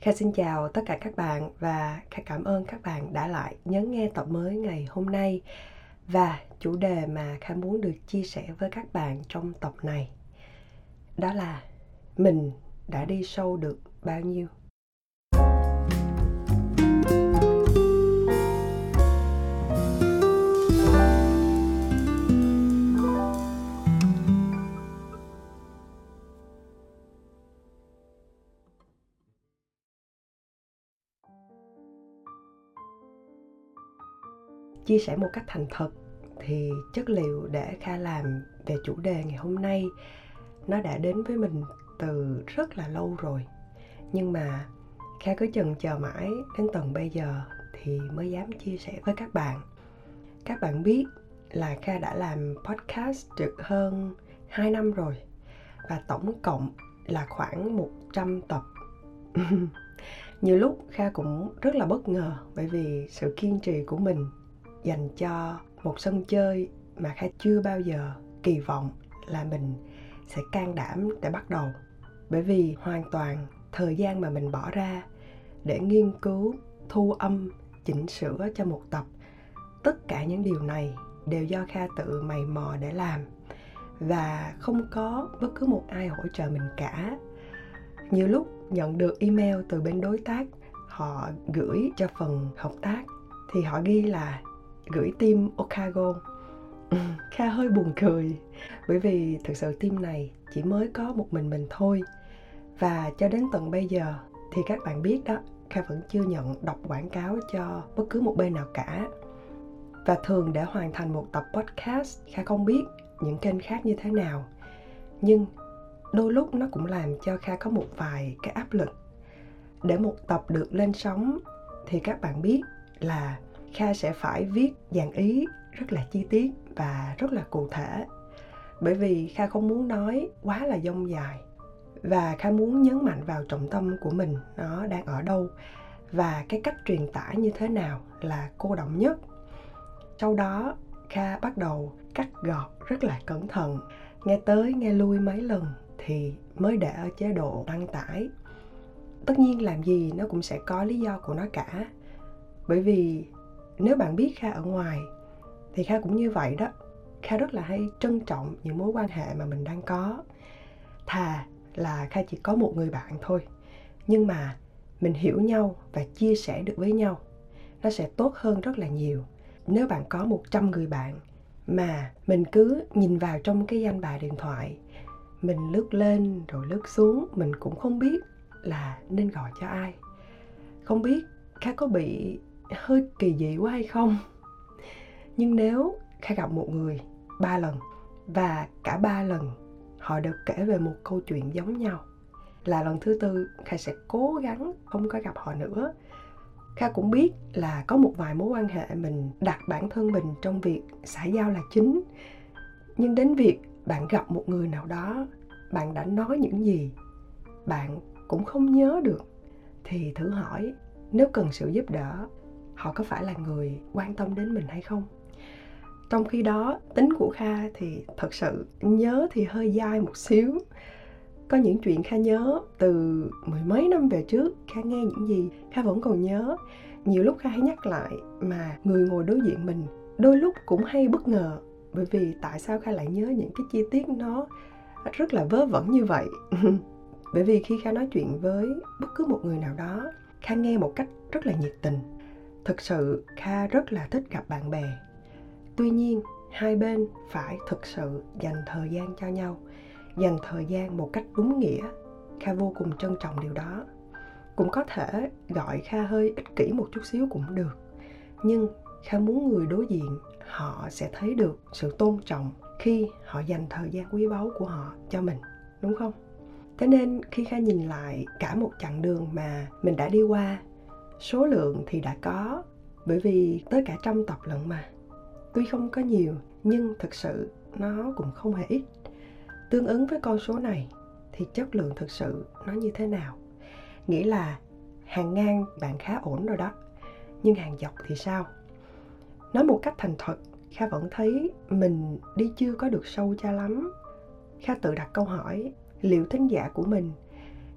Kha xin chào tất cả các bạn và Kha cảm ơn các bạn đã lại nhấn nghe tập mới ngày hôm nay và chủ đề mà Kha muốn được chia sẻ với các bạn trong tập này đó là mình đã đi sâu được bao nhiêu? Chia sẻ một cách thành thật thì chất liệu để kha làm về chủ đề ngày hôm nay, nó đã đến với mình từ rất là lâu rồi. Nhưng mà kha cứ chần chờ mãi đến tận bây giờ thì mới dám chia sẻ với các bạn. Các bạn biết là kha đã làm podcast được hơn 2 năm rồi và tổng cộng là khoảng 100 tập. Nhiều lúc kha cũng rất là bất ngờ bởi vì sự kiên trì của mình dành cho một sân chơi mà kha chưa bao giờ kỳ vọng là mình sẽ can đảm để bắt đầu. Bởi vì hoàn toàn thời gian mà mình bỏ ra để nghiên cứu, thu âm, chỉnh sửa cho một tập, tất cả những điều này đều do kha tự mày mò để làm. Và không có bất cứ một ai hỗ trợ mình cả. Nhiều lúc nhận được email từ bên đối tác, họ gửi cho phần hợp tác, thì họ ghi là gửi tim Okago. Kha hơi buồn cười, bởi vì thực sự team này chỉ mới có một mình mình thôi. Và cho đến tận bây giờ, thì các bạn biết đó, Kha vẫn chưa nhận đọc quảng cáo cho bất cứ một bên nào cả. Và thường để hoàn thành một tập podcast, Kha không biết những kênh khác như thế nào. Nhưng đôi lúc nó cũng làm cho Kha có một vài cái áp lực. Để một tập được lên sóng, thì các bạn biết là kha sẽ phải viết dàn ý rất là chi tiết và rất là cụ thể. Bởi vì kha không muốn nói quá là dông dài và kha muốn nhấn mạnh vào trọng tâm của mình, nó đang ở đâu và cái cách truyền tải như thế nào là cô động nhất. Sau đó, kha bắt đầu cắt gọt rất là cẩn thận. Nghe tới, nghe lui mấy lần thì mới để ở chế độ đăng tải. Tất nhiên làm gì nó cũng sẽ có lý do của nó cả. Bởi vì nếu bạn biết kha ở ngoài, thì kha cũng như vậy đó. Kha rất là hay trân trọng những mối quan hệ mà mình đang có. Thà là kha chỉ có một người bạn thôi, nhưng mà mình hiểu nhau và chia sẻ được với nhau, nó sẽ tốt hơn rất là nhiều. Nếu bạn có 100 người bạn mà mình cứ nhìn vào trong cái danh bạ điện thoại, mình lướt lên rồi lướt xuống, mình cũng không biết là nên gọi cho ai. Không biết kha có bị hơi kỳ dị quá hay không? Nhưng nếu kha gặp một người ba lần và cả ba lần họ đều kể về một câu chuyện giống nhau, là lần thứ tư kha sẽ cố gắng không có gặp họ nữa. Kha cũng biết là có một vài mối quan hệ mình đặt bản thân mình trong việc xã giao là chính. Nhưng đến việc bạn gặp một người nào đó, bạn đã nói những gì bạn cũng không nhớ được, thì thử hỏi, nếu cần sự giúp đỡ họ có phải là người quan tâm đến mình hay không? Trong khi đó, tính của kha thì thật sự nhớ thì hơi dai một xíu. Có những chuyện kha nhớ từ mười mấy năm về trước, kha nghe những gì kha vẫn còn nhớ. Nhiều lúc kha hay nhắc lại mà người ngồi đối diện mình đôi lúc cũng hay bất ngờ, bởi vì tại sao kha lại nhớ những cái chi tiết nó rất là vớ vẩn như vậy? Bởi vì khi kha nói chuyện với bất cứ một người nào đó, kha nghe một cách rất là nhiệt tình thực sự kha rất là thích gặp bạn bè. Tuy nhiên, hai bên phải thực sự dành thời gian cho nhau, dành thời gian một cách đúng nghĩa. Kha vô cùng trân trọng điều đó. Cũng có thể gọi kha hơi ích kỷ một chút xíu cũng được, nhưng kha muốn người đối diện, họ sẽ thấy được sự tôn trọng khi họ dành thời gian quý báu của họ cho mình, đúng không? Thế nên khi kha nhìn lại cả một chặng đường mà mình đã đi qua số lượng thì đã có, bởi vì tới cả trăm tập lận mà. Tuy không có nhiều, nhưng thực sự nó cũng không hề ít. Tương ứng với con số này, thì chất lượng thực sự nó như thế nào? Nghĩa là hàng ngang bạn khá ổn rồi đó. Nhưng hàng dọc thì sao? Nói một cách thành thật, kha vẫn thấy mình đi chưa có được sâu cho lắm. Kha tự đặt câu hỏi, liệu thính giả của mình,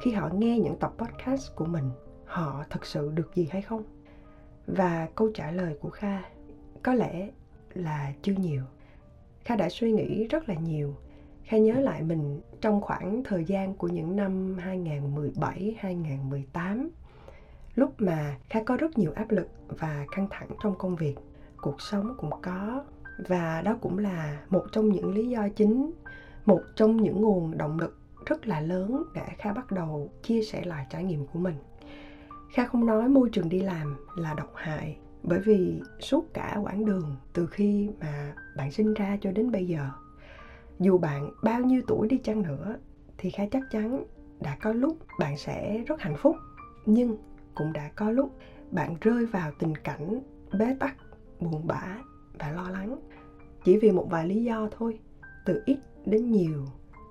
khi họ nghe những tập podcast của mình họ thực sự được gì hay không? Và câu trả lời của kha có lẽ là chưa nhiều. Kha đã suy nghĩ rất là nhiều. Kha nhớ lại mình trong khoảng thời gian của những năm 2017 2018 lúc mà kha có rất nhiều áp lực và căng thẳng trong công việc, cuộc sống cũng có. Và đó cũng là một trong những lý do chính, một trong những nguồn động lực rất là lớn để kha bắt đầu chia sẻ lại trải nghiệm của mình kha không nói môi trường đi làm là độc hại, bởi vì suốt cả quãng đường từ khi mà bạn sinh ra cho đến bây giờ, dù bạn bao nhiêu tuổi đi chăng nữa, thì kha chắc chắn đã có lúc bạn sẽ rất hạnh phúc, nhưng cũng đã có lúc bạn rơi vào tình cảnh bế tắc, buồn bã và lo lắng. Chỉ vì một vài lý do thôi, từ ít đến nhiều,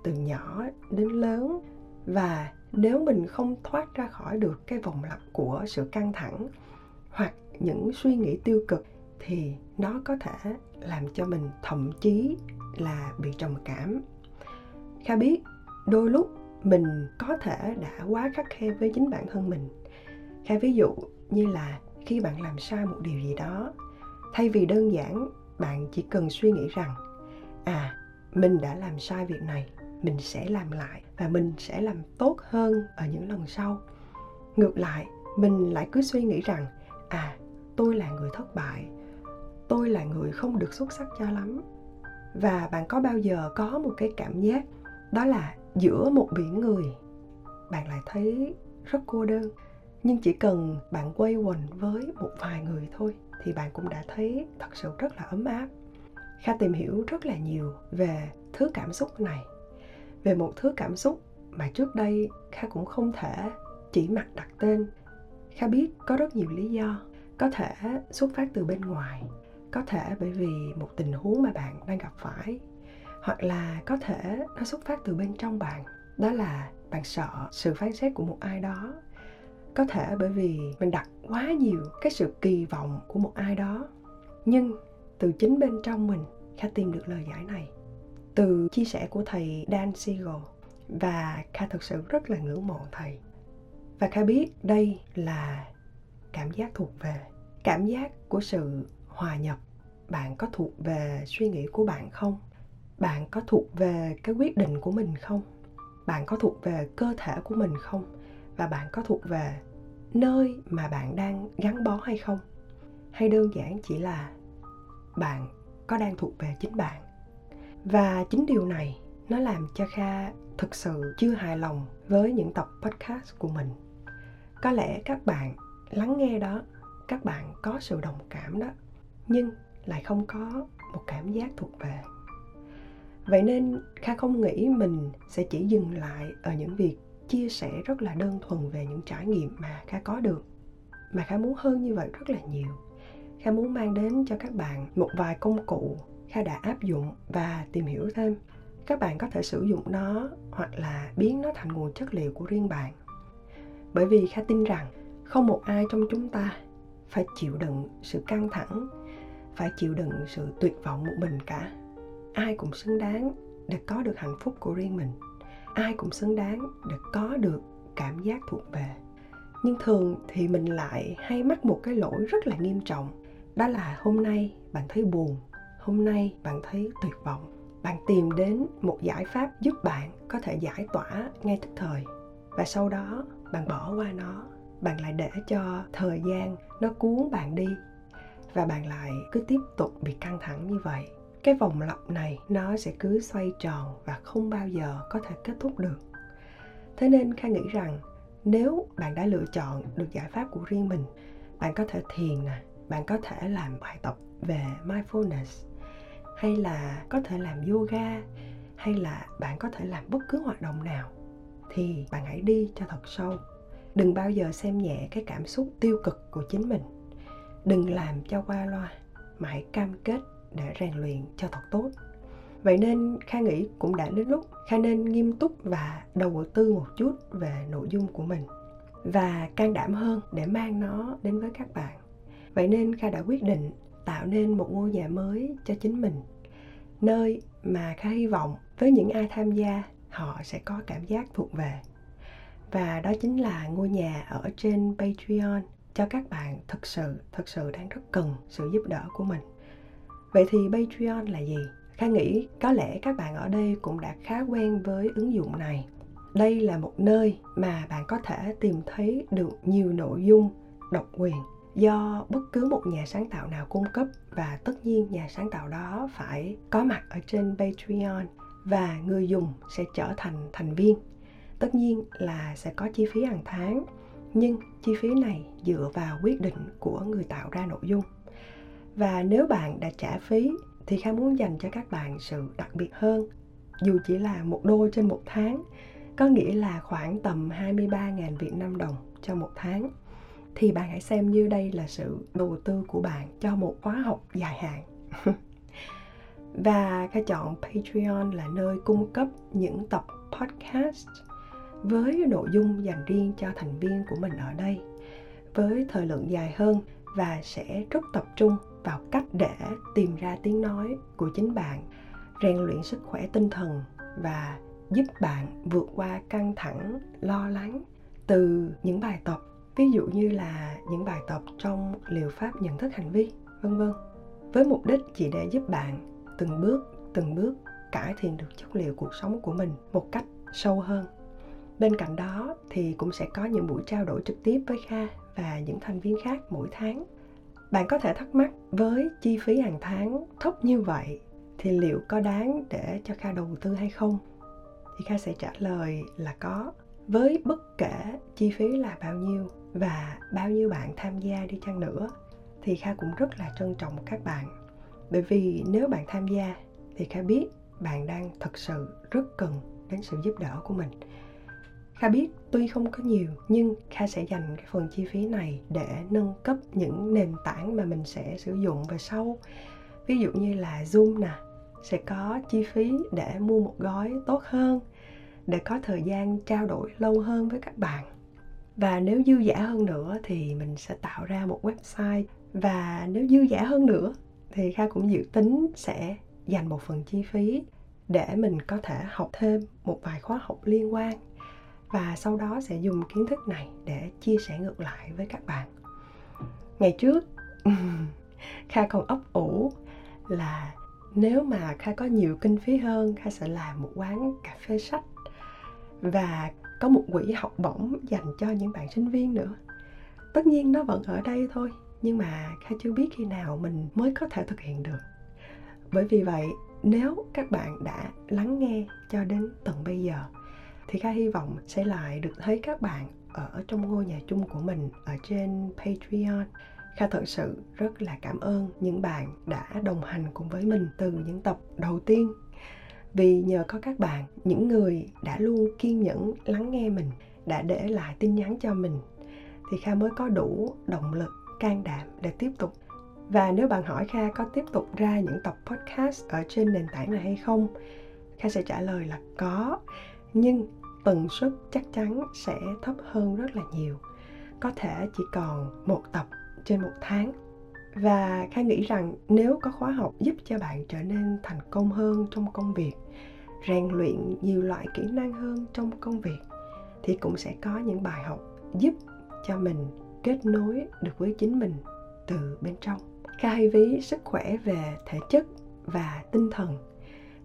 từ nhỏ đến lớn, và nếu mình không thoát ra khỏi được cái vòng lặp của sự căng thẳng hoặc những suy nghĩ tiêu cực thì nó có thể làm cho mình thậm chí là bị trầm cảm. Kha biết, đôi lúc mình có thể đã quá khắc khe với chính bản thân mình. Kha ví dụ như là khi bạn làm sai một điều gì đó, thay vì đơn giản bạn chỉ cần suy nghĩ rằng à mình đã làm sai việc này mình sẽ làm lại và mình sẽ làm tốt hơn ở những lần sau. Ngược lại, mình lại cứ suy nghĩ rằng à tôi là người thất bại. Tôi là người không được xuất sắc cho lắm. Và bạn có bao giờ có một cái cảm giác đó là giữa một biển người? Bạn lại thấy rất cô đơn. Nhưng chỉ cần bạn quay quần với một vài người thôi thì bạn cũng đã thấy thật sự rất là ấm áp. Kha tìm hiểu rất là nhiều về thứ cảm xúc này về một thứ cảm xúc mà trước đây kha cũng không thể chỉ mặt đặt tên. Kha biết có rất nhiều lý do. Có thể xuất phát từ bên ngoài, có thể bởi vì một tình huống mà bạn đang gặp phải, hoặc là có thể nó xuất phát từ bên trong bạn. Đó là bạn sợ sự phán xét của một ai đó. Có thể bởi vì mình đặt quá nhiều cái sự kỳ vọng của một ai đó. Nhưng từ chính bên trong mình, kha tìm được lời giải này từ chia sẻ của thầy Dan Siegel và Kha thực sự rất là ngưỡng mộ thầy. Và Kha biết đây là cảm giác thuộc về, cảm giác của sự hòa nhập. Bạn có thuộc về suy nghĩ của bạn không? Bạn có thuộc về cái quyết định của mình không? Bạn có thuộc về cơ thể của mình không? Và bạn có thuộc về nơi mà bạn đang gắn bó hay không? Hay đơn giản chỉ là bạn có đang thuộc về chính bạn? Và chính điều này nó làm cho kha thực sự chưa hài lòng với những tập podcast của mình. Có lẽ các bạn lắng nghe đó, các bạn có sự đồng cảm đó, nhưng lại không có một cảm giác thuộc về. Vậy nên kha không nghĩ mình sẽ chỉ dừng lại ở những việc chia sẻ rất là đơn thuần về những trải nghiệm mà kha có được. Mà kha muốn hơn như vậy rất là nhiều. Kha muốn mang đến cho các bạn một vài công cụ kha đã áp dụng và tìm hiểu thêm. Các bạn có thể sử dụng nó hoặc là biến nó thành nguồn chất liệu của riêng bạn. Bởi vì kha tin rằng không một ai trong chúng ta phải chịu đựng sự căng thẳng, phải chịu đựng sự tuyệt vọng một mình cả. Ai cũng xứng đáng để có được hạnh phúc của riêng mình. Ai cũng xứng đáng để có được cảm giác thuộc về. Nhưng thường thì mình lại hay mắc một cái lỗi rất là nghiêm trọng. Đó là hôm nay bạn thấy buồn hôm nay bạn thấy tuyệt vọng. Bạn tìm đến một giải pháp giúp bạn có thể giải tỏa ngay tức thời. Và sau đó, bạn bỏ qua nó. Bạn lại để cho thời gian nó cuốn bạn đi. Và bạn lại cứ tiếp tục bị căng thẳng như vậy. Cái vòng lặp này, nó sẽ cứ xoay tròn và không bao giờ có thể kết thúc được. Thế nên kha nghĩ rằng, nếu bạn đã lựa chọn được giải pháp của riêng mình, bạn có thể thiền nè, bạn có thể làm bài tập về mindfulness hay là có thể làm yoga? Hay là bạn có thể làm bất cứ hoạt động nào? Thì bạn hãy đi cho thật sâu. Đừng bao giờ xem nhẹ cái cảm xúc tiêu cực của chính mình. Đừng làm cho qua loa, mà hãy cam kết để rèn luyện cho thật tốt. Vậy nên kha nghĩ cũng đã đến lúc kha nên nghiêm túc và đầu tư một chút về nội dung của mình và can đảm hơn để mang nó đến với các bạn. Vậy nên kha đã quyết định tạo nên một ngôi nhà mới cho chính mình nơi mà khá hy vọng với những ai tham gia, họ sẽ có cảm giác thuộc về và đó chính là ngôi nhà ở trên Patreon cho các bạn thực sự thực sự đang rất cần sự giúp đỡ của mình. Vậy thì Patreon là gì? Kha nghĩ có lẽ các bạn ở đây cũng đã khá quen với ứng dụng này. Đây là một nơi mà bạn có thể tìm thấy được nhiều nội dung độc quyền do bất cứ một nhà sáng tạo nào cung cấp và tất nhiên nhà sáng tạo đó phải có mặt ở trên Patreon và người dùng sẽ trở thành thành viên. Tất nhiên là sẽ có chi phí hàng tháng, nhưng chi phí này dựa vào quyết định của người tạo ra nội dung. Và nếu bạn đã trả phí thì Kha muốn dành cho các bạn sự đặc biệt hơn. Dù chỉ là một đô trên một tháng, có nghĩa là khoảng tầm 23.000 Việt Nam đồng cho một tháng thì bạn hãy xem như đây là sự đầu tư của bạn cho một khóa học dài hạn. Và Kha chọn Patreon là nơi cung cấp những tập podcast với nội dung dành riêng cho thành viên của mình ở đây, với thời lượng dài hơn và sẽ rất tập trung vào cách để tìm ra tiếng nói của chính bạn, rèn luyện sức khỏe tinh thần và giúp bạn vượt qua căng thẳng, lo lắng từ những bài tập ví dụ như là những bài tập trong liệu pháp nhận thức hành vi, vân vân. Với mục đích chỉ để giúp bạn từng bước từng bước cải thiện được chất liệu cuộc sống của mình một cách sâu hơn. Bên cạnh đó thì cũng sẽ có những buổi trao đổi trực tiếp với kha và những thành viên khác mỗi tháng. Bạn có thể thắc mắc với chi phí hàng tháng thấp như vậy thì liệu có đáng để cho kha đầu tư hay không? Thì kha sẽ trả lời là có với bất kể chi phí là bao nhiêu và bao nhiêu bạn tham gia đi chăng nữa thì kha cũng rất là trân trọng các bạn bởi vì nếu bạn tham gia thì kha biết bạn đang thật sự rất cần đến sự giúp đỡ của mình Kha biết tuy không có nhiều nhưng Kha sẽ dành cái phần chi phí này để nâng cấp những nền tảng mà mình sẽ sử dụng về sau. Ví dụ như là Zoom nè, sẽ có chi phí để mua một gói tốt hơn, để có thời gian trao đổi lâu hơn với các bạn. Và nếu dư giả hơn nữa thì mình sẽ tạo ra một website. Và nếu dư giả hơn nữa thì Kha cũng dự tính sẽ dành một phần chi phí để mình có thể học thêm một vài khóa học liên quan. Và sau đó sẽ dùng kiến thức này để chia sẻ ngược lại với các bạn. Ngày trước, kha còn ấp ủ là nếu mà kha có nhiều kinh phí hơn, kha sẽ làm một quán cà phê sách và có một quỹ học bổng dành cho những bạn sinh viên nữa. Tất nhiên nó vẫn ở đây thôi, nhưng mà kha chưa biết khi nào mình mới có thể thực hiện được. Bởi vì vậy, nếu các bạn đã lắng nghe cho đến tận bây giờ, thì kha hy vọng sẽ lại được thấy các bạn ở trong ngôi nhà chung của mình ở trên patreon. Kha thật sự rất là cảm ơn những bạn đã đồng hành cùng với mình từ những tập đầu tiên vì nhờ có các bạn, những người đã luôn kiên nhẫn lắng nghe mình, đã để lại tin nhắn cho mình, thì kha mới có đủ động lực, can đảm để tiếp tục. Và nếu bạn hỏi kha có tiếp tục ra những tập podcast ở trên nền tảng này hay không, kha sẽ trả lời là có. Nhưng tần suất chắc chắn sẽ thấp hơn rất là nhiều. Có thể chỉ còn một tập trên một tháng và khai nghĩ rằng nếu có khóa học giúp cho bạn trở nên thành công hơn trong công việc, rèn luyện nhiều loại kỹ năng hơn trong công việc, thì cũng sẽ có những bài học giúp cho mình kết nối được với chính mình từ bên trong. Khai ví sức khỏe về thể chất và tinh thần.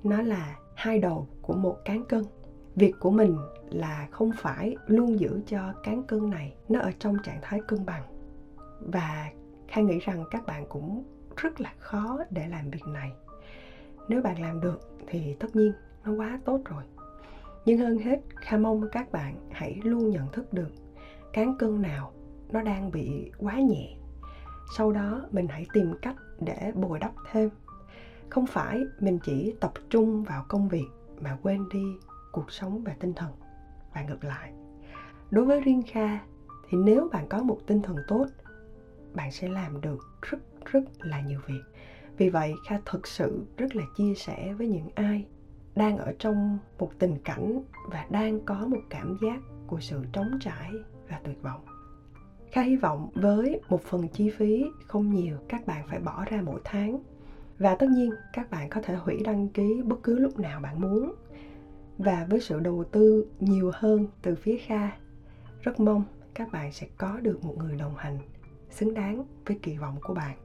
Nó là hai đầu của một cán cân. Việc của mình là không phải luôn giữ cho cán cân này nó ở trong trạng thái cân bằng. Và Khang nghĩ rằng các bạn cũng rất là khó để làm việc này. Nếu bạn làm được thì tất nhiên nó quá tốt rồi. Nhưng hơn hết, kha mong các bạn hãy luôn nhận thức được cán cân nào nó đang bị quá nhẹ. Sau đó, mình hãy tìm cách để bồi đắp thêm. Không phải mình chỉ tập trung vào công việc mà quên đi cuộc sống và tinh thần. Và ngược lại, đối với riêng kha, thì nếu bạn có một tinh thần tốt bạn sẽ làm được rất rất là nhiều việc. Vì vậy, kha thực sự rất là chia sẻ với những ai đang ở trong một tình cảnh và đang có một cảm giác của sự trống trải và tuyệt vọng. Kha hy vọng với một phần chi phí không nhiều, các bạn phải bỏ ra mỗi tháng. Và tất nhiên, các bạn có thể hủy đăng ký bất cứ lúc nào bạn muốn. Và với sự đầu tư nhiều hơn từ phía kha, rất mong các bạn sẽ có được một người đồng hành xứng đáng với kỳ vọng của bạn.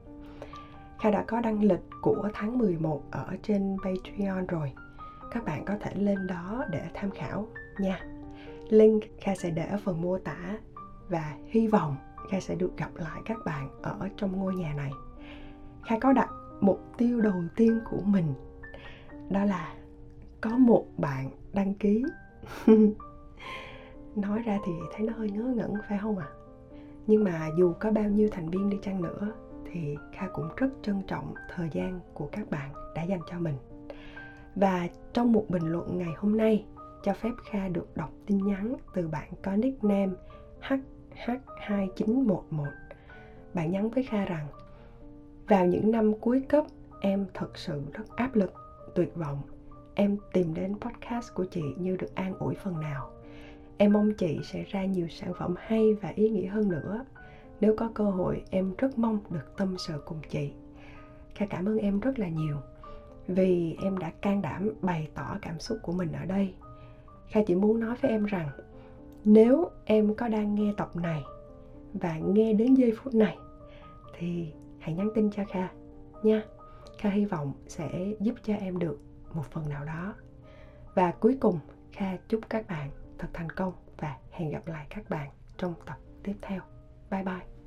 Kha đã có đăng lịch của tháng 11 ở trên Patreon rồi. Các bạn có thể lên đó để tham khảo nha. Link Kha sẽ để ở phần mô tả và hy vọng Kha sẽ được gặp lại các bạn ở trong ngôi nhà này. Kha có đặt mục tiêu đầu tiên của mình, đó là có một bạn đăng ký. Nói ra thì thấy nó hơi ngớ ngẩn phải không ạ? à? Nhưng mà dù có bao nhiêu thành viên đi chăng nữa, thì kha cũng rất trân trọng thời gian của các bạn đã dành cho mình. Và trong một bình luận ngày hôm nay, cho phép kha được đọc tin nhắn từ bạn có nickname hh2911 bạn nhắn với kha rằng, vào những năm cuối cấp, em thật sự rất áp lực, tuyệt vọng. Em tìm đến podcast của chị như được an ủi phần nào em mong chị sẽ ra nhiều sản phẩm hay và ý nghĩa hơn nữa. Nếu có cơ hội, em rất mong được tâm sự cùng chị. Kha cảm ơn em rất là nhiều, vì em đã can đảm bày tỏ cảm xúc của mình ở đây. Kha chỉ muốn nói với em rằng, nếu em có đang nghe tập này và nghe đến giây phút này, thì hãy nhắn tin cho kha nha. Kha hy vọng sẽ giúp cho em được một phần nào đó. Và cuối cùng, kha chúc các bạn thật thành công và hẹn gặp lại các bạn trong tập tiếp theo. Bye bye.